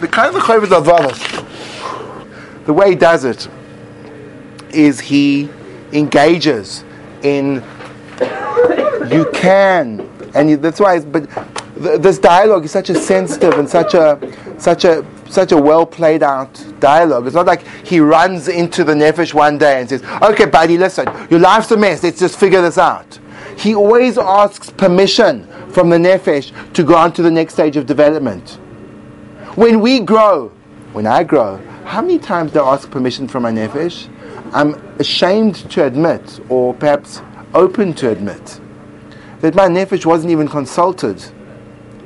the kind of the Chovos HaLevavos, the way he does it is he engages in you can, and you, that's why. But th- this dialogue is such a sensitive and such a such a such a well played out dialogue. It's not like he runs into the nefesh one day and says, "Okay, buddy, listen, your life's a mess. Let's just figure this out." He always asks permission from the nefesh to go on to the next stage of development. When we grow, when I grow, how many times do I ask permission from my nefesh? I'm ashamed to admit, or perhaps open to admit, that my nefesh wasn't even consulted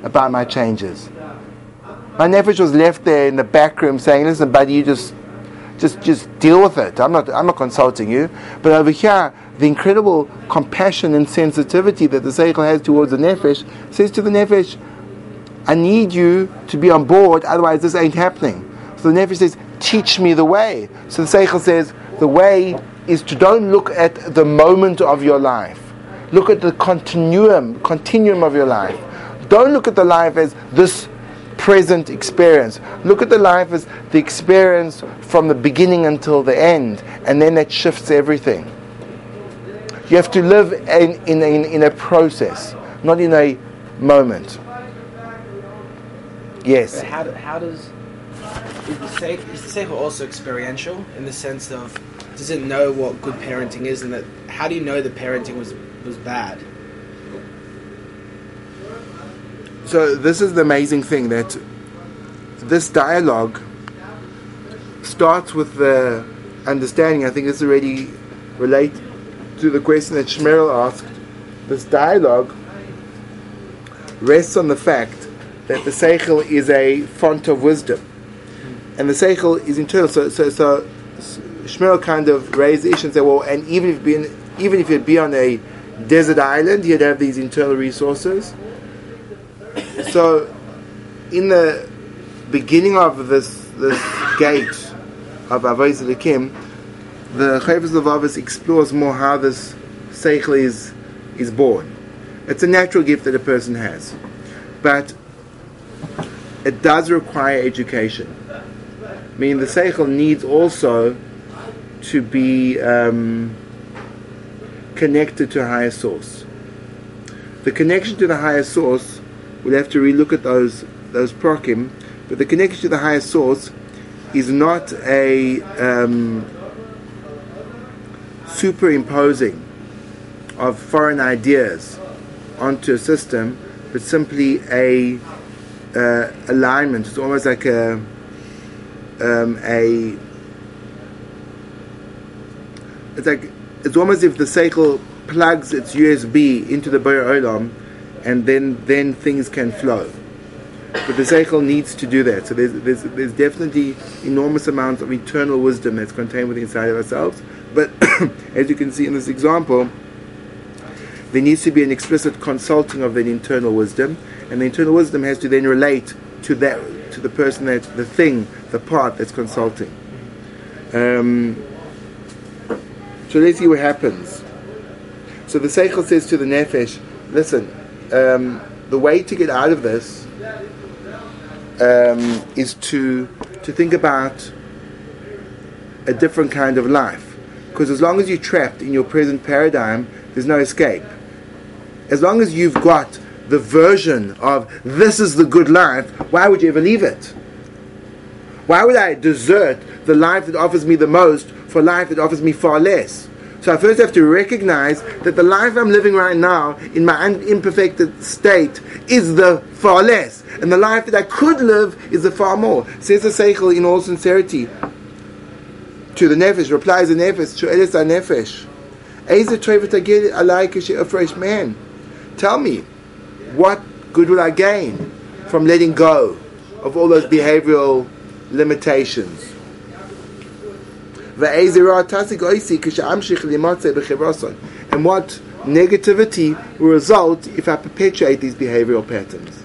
about my changes. My nefesh was left there in the back room saying, "Listen, buddy, you just, just, just deal with it. I'm not, I'm not consulting you." But over here, the incredible compassion and sensitivity that the seichel has towards the nefesh says to the nefesh, "I need you to be on board, otherwise this ain't happening." So the nefesh says, "Teach me the way." So the seichel says, "The way is to don't look at the moment of your life. Look at the continuum, continuum of your life. Don't look at the life as this." present experience. Look at the life as the experience from the beginning until the end, and then that shifts everything. You have to live in, in, in, in a process, not in a moment. Yes. But how, how does is the seichel, is the seichel also experiential in the sense of does it know what good parenting is, and that how do you know the parenting was was bad? So this is the amazing thing that this dialogue starts with the understanding. I think this already relates to the question that Shmerel asked. This dialogue rests on the fact that the seichel is a font of wisdom, and the seichel is internal. So, so, so Shmerel kind of raised the issue and said, well, and even if being, even if you'd be on a desert island, you'd have these internal resources. So, in the beginning of this this gate of Avodah Elokim, the Chovos HaLevavos explores more how this seichel is is born. It's a natural gift that a person has, but it does require education. Meaning, the seichel needs also to be um, connected to a higher source. The connection to the higher source we'll have to relook at those those prokim. But the connection to the higher source is not a um, superimposing of foreign ideas onto a system, but simply a uh, alignment. It's almost like a um, a it's like it's almost if the seichel plugs its USB into the Boyer Olam and then then things can flow. But the Seichel needs to do that. So there's, there's, there's definitely enormous amounts of eternal wisdom that's contained within inside of ourselves. But as you can see in this example, there needs to be an explicit consulting of that internal wisdom, and the internal wisdom has to then relate to that to the person that the thing, the part that's consulting. Um, so let's see what happens. So the Seichel says to the Nefesh, listen, um, the way to get out of this um, is to to think about a different kind of life. Because as long as you're trapped in your present paradigm, there's no escape. As long as you've got the version of this is the good life, why would you ever leave it? Why would I desert the life that offers me the most for life that offers me far less? So I first have to recognize that the life I'm living right now in my imperfected state is the far less. And the life that I could live is the far more. Says the Seichel in all sincerity to the Nefesh, replies the Nefesh, to Elis Nefesh. a fresh man. Tell me, what good will I gain from letting go of all those behavioral limitations? And what negativity will result if I perpetuate these behavioral patterns.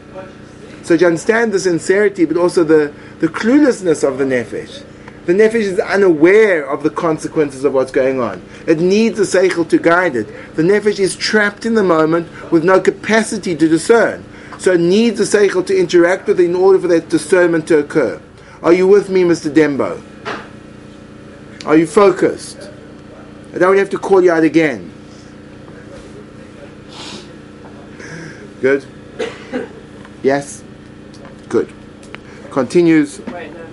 So to understand the sincerity, but also the, the cluelessness of the nefesh. The nefesh is unaware of the consequences of what's going on. It needs a seichel to guide it. The nefesh is trapped in the moment with no capacity to discern. So it needs a seichel to interact with it in order for that discernment to occur. Are you with me, Mr. Dembo? Are you focused? I don't have to call you out again. Good? Yes? Good. Continues. No,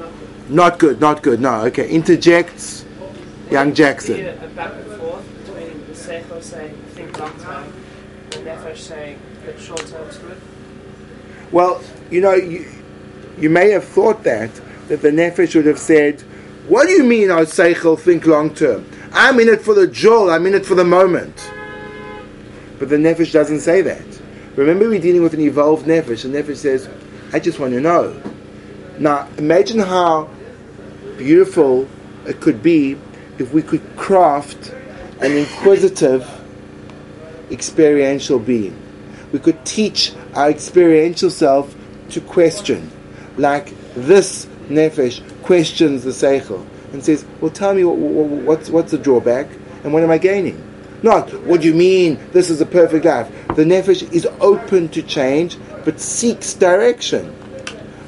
not good. Not good. No, okay. Interjects. Young Jackson. a, a back and forth between the Seichel saying think long term and Nefesh saying that short term good. Well, you know, you, you may have thought that, that the Nefesh would have said, What do you mean, oh, O Seichel, think long term? I'm in it for the jewel, I'm in it for the moment. But the Nefesh doesn't say that. Remember, we're dealing with an evolved Nefesh, and Nefesh says, I just want to know. Now, imagine how beautiful it could be if we could craft an inquisitive, experiential being. We could teach our experiential self to question, like this nefesh questions the seichel and says, "Well, tell me what, what, what's what's the drawback and what am I gaining?" Not what do you mean this is a perfect life. The nefesh is open to change, but seeks direction.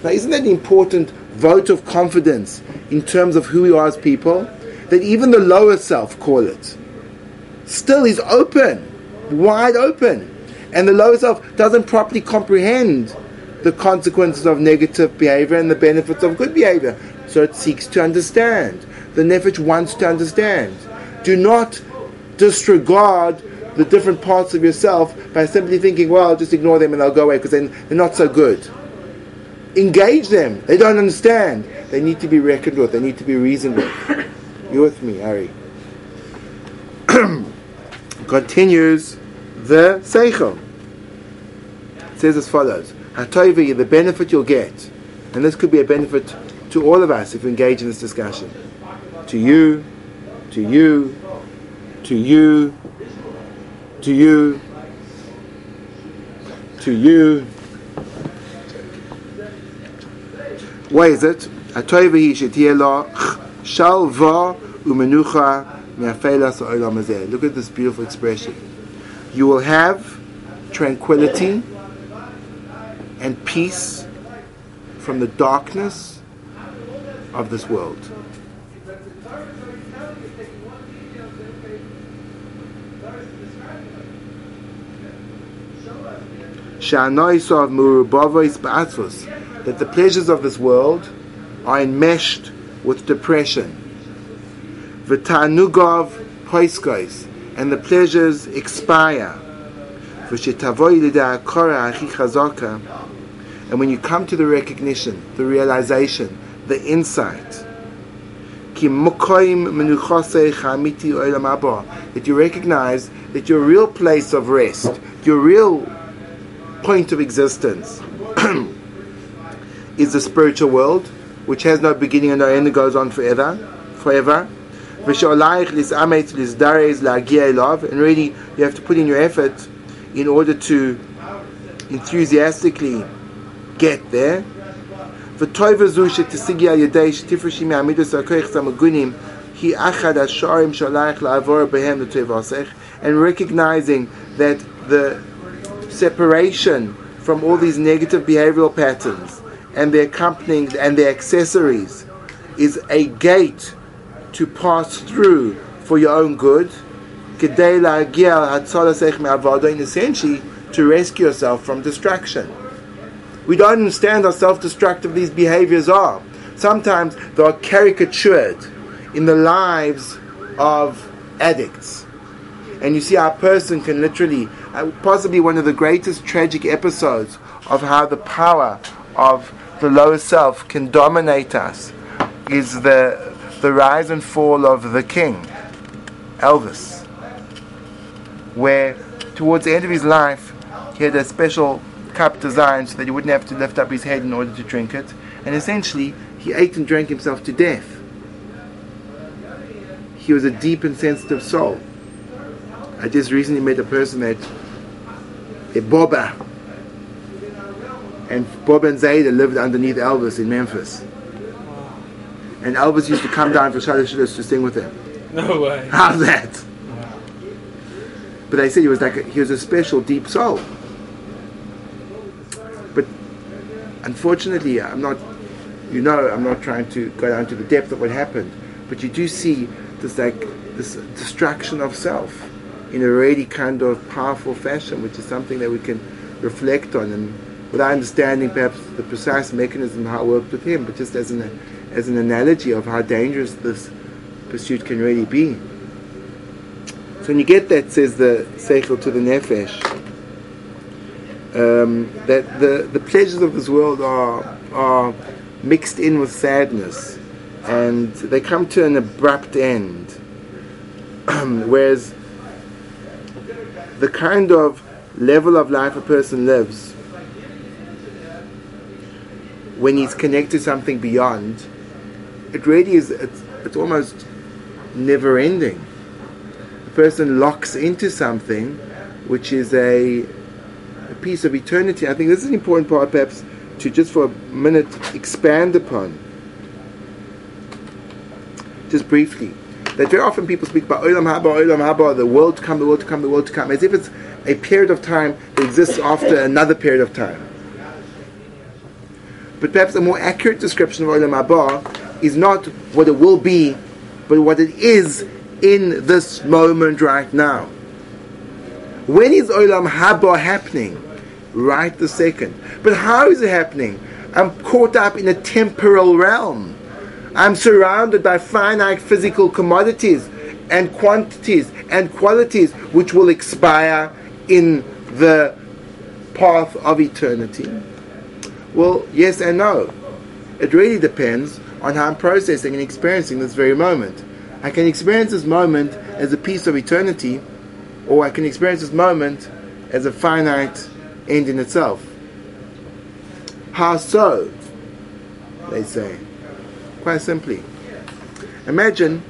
Now, isn't that important vote of confidence in terms of who we are as people? That even the lower self, call it, still is open, wide open. And the lower self doesn't properly comprehend the consequences of negative behavior and the benefits of good behavior. So it seeks to understand. The nefesh wants to understand. Do not disregard the different parts of yourself by simply thinking, well, I'll just ignore them and they'll go away because then they're not so good engage them. They don't understand. They need to be reckoned with. They need to be reasoned with. You with me, Ari? Continues the Seichel. It says as follows Hatoivi, the benefit you'll get, and this could be a benefit to all of us if we engage in this discussion. To you, to you, to you, to you, to you. What is it? Hatoivi shetiye lo shalva umenucha me'afelas ha'olam hazeh. Look at this beautiful expression. You will have tranquility and peace from the darkness of this world. Murubavois ba'atzvus. That the pleasures of this world are enmeshed with depression. V'tanugov poiskois. And the pleasures expire. And when you come to the recognition, the realization, the insight, that you recognize that your real place of rest, your real point of existence, is the spiritual world, which has no beginning and no end, and goes on forever, forever. And really you have to put in your effort in order to enthusiastically get there. And recognizing that the separation from all these negative behavioral patterns and their accompanying and their accessories is a gate to pass through for your own good. Essentially to rescue yourself from distraction. We don't understand how self-destructive these behaviors are. Sometimes they are caricatured in the lives of addicts. And you see our person can literally, uh, possibly one of the greatest tragic episodes of how the power of the lower self can dominate us is the, the rise and fall of the king, Elvis, where towards the end of his life he had a special cup designed so that he wouldn't have to lift up his head in order to drink it. And essentially, he ate and drank himself to death. He was a deep and sensitive soul. I just recently met a person that, a Boba, and Bob and Zayda lived underneath Elvis in Memphis. And Elvis used to come down for Shalosh to sing with him. No way. How's that? But they said he was like a, he was a special deep soul. But unfortunately, I'm not, you know, I'm not trying to go down to the depth of what happened, but you do see this like this destruction of self in a really kind of powerful fashion, which is something that we can reflect on and without understanding perhaps the precise mechanism how it worked with him, but just as an as an analogy of how dangerous this pursuit can really be. So when you get that, says the Seichel to the Nefesh, um, that the, the pleasures of this world are, are mixed in with sadness and they come to an abrupt end. Whereas the kind of level of life a person lives when he's connected to something beyond, it really is, it's, it's almost never ending. The person locks into something which is a, a piece of eternity. I think this is an important part, perhaps, to just for a minute expand upon. Just briefly. That very often people speak about Olam Haba, Olam Haba, the world to come, the world to come, the world to come, as if it's a period of time that exists after another period of time. But perhaps a more accurate description of Olam Haba is not what it will be, but what it is in this moment right now. When is Olam Haba happening? Right the second. But how is it happening? I'm caught up in a temporal realm. I'm surrounded by finite physical commodities and quantities and qualities which will expire in the path of eternity. Well, yes and no. It really depends on how I'm processing and experiencing this very moment. I can experience this moment as a piece of eternity, or I can experience this moment as a finite end in itself. How so? They say. Quite simply. Imagine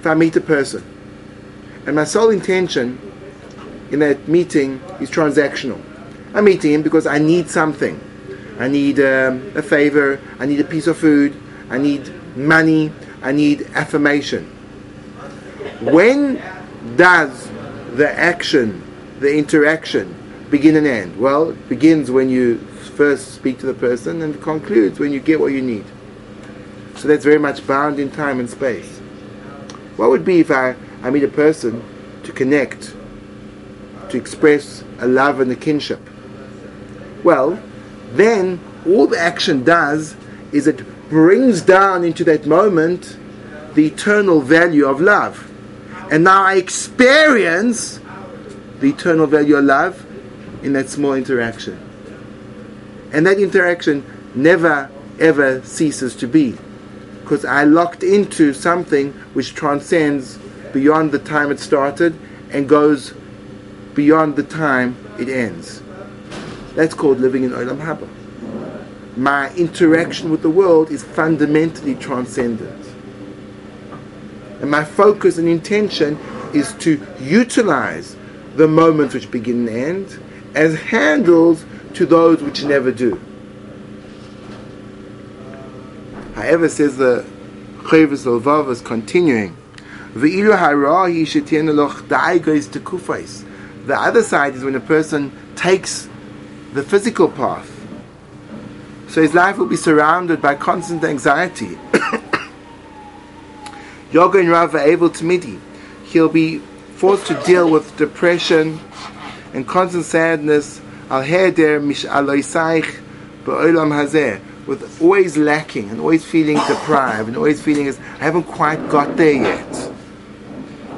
if I meet a person and my sole intention in that meeting is transactional. I'm meeting him because I need something. I need um, a favor, I need a piece of food, I need money, I need affirmation. When does the action, the interaction, begin and end? Well, it begins when you first speak to the person and concludes when you get what you need. So that's very much bound in time and space. What would be if I, I meet a person to connect, to express a love and a kinship? Well, then all the action does is it brings down into that moment the eternal value of love. And now I experience the eternal value of love in that small interaction. And that interaction never ever ceases to be. Because I locked into something which transcends beyond the time it started and goes beyond the time it ends. That's called living in Olam Haba. My interaction with the world is fundamentally transcendent. And my focus and intention is to utilize the moments which begin and end as handles to those which never do. However, says the Chovos HaLevavos is continuing, the other side is when a person takes the physical path. So his life will be surrounded by constant anxiety. Yoga and Rav are able to midi. He'll be forced to deal with depression and constant sadness. Al heder mish aloisaich hazeh with always lacking and always feeling deprived and always feeling as I haven't quite got there yet.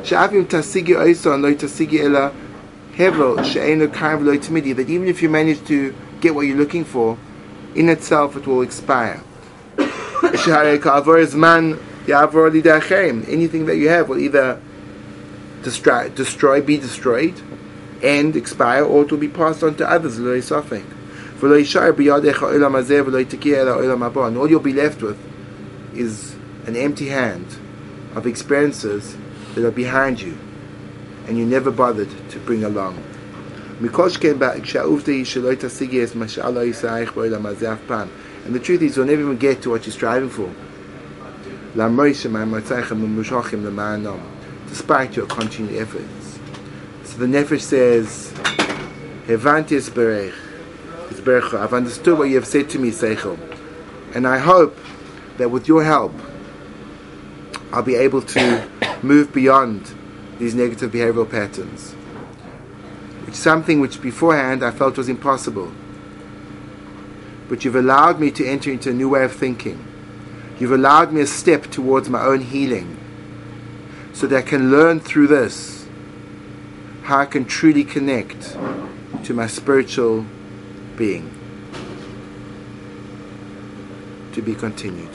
She'avim tasigi oisa and lo tasigi ela that even if you manage to get what you're looking for, in itself it will expire. Anything that you have will either destroy, destroy, be destroyed, and expire, or it will be passed on to others. And all you'll be left with is an empty hand of experiences that are behind you, and you never bothered to bring along. And the truth is, you'll never even get to what you're striving for. Despite your continued efforts. So the Nefesh says. I've understood what you have said to me, Seichel. And I hope that with your help, I'll be able to move beyond these negative behavioral patterns. Which something which beforehand I felt was impossible. But you've allowed me to enter into a new way of thinking. You've allowed me a step towards my own healing so that I can learn through this how I can truly connect to my spiritual being. To be continued.